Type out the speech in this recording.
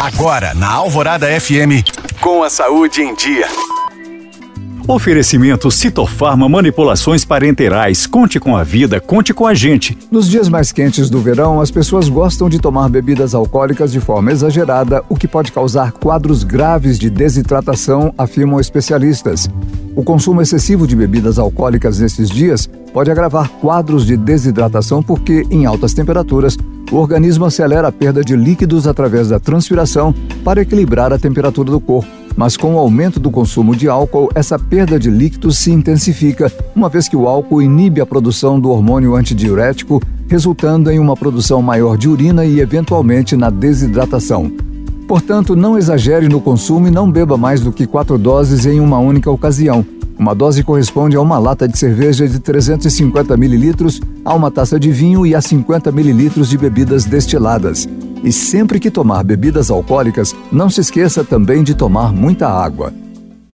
Agora, na Alvorada FM, com a saúde em dia. Oferecimento Citofarma Manipulações Parenterais. Conte com a vida, conte com a gente. Nos dias mais quentes do verão, as pessoas gostam de tomar bebidas alcoólicas de forma exagerada, o que pode causar quadros graves de desidratação, afirmam especialistas. O consumo excessivo de bebidas alcoólicas nesses dias pode agravar quadros de desidratação porque, em altas temperaturas, o organismo acelera a perda de líquidos através da transpiração para equilibrar a temperatura do corpo mas com o aumento do consumo de álcool, essa perda de líquidos se intensifica, uma vez que o álcool inibe a produção do hormônio antidiurético, resultando em uma produção maior de urina e, eventualmente, na desidratação. Portanto, não exagere no consumo e não beba mais do que quatro doses em uma única ocasião. Uma dose corresponde a uma lata de cerveja de 350 ml, a uma taça de vinho e a 50 ml de bebidas destiladas. E sempre que tomar bebidas alcoólicas, não se esqueça também de tomar muita água.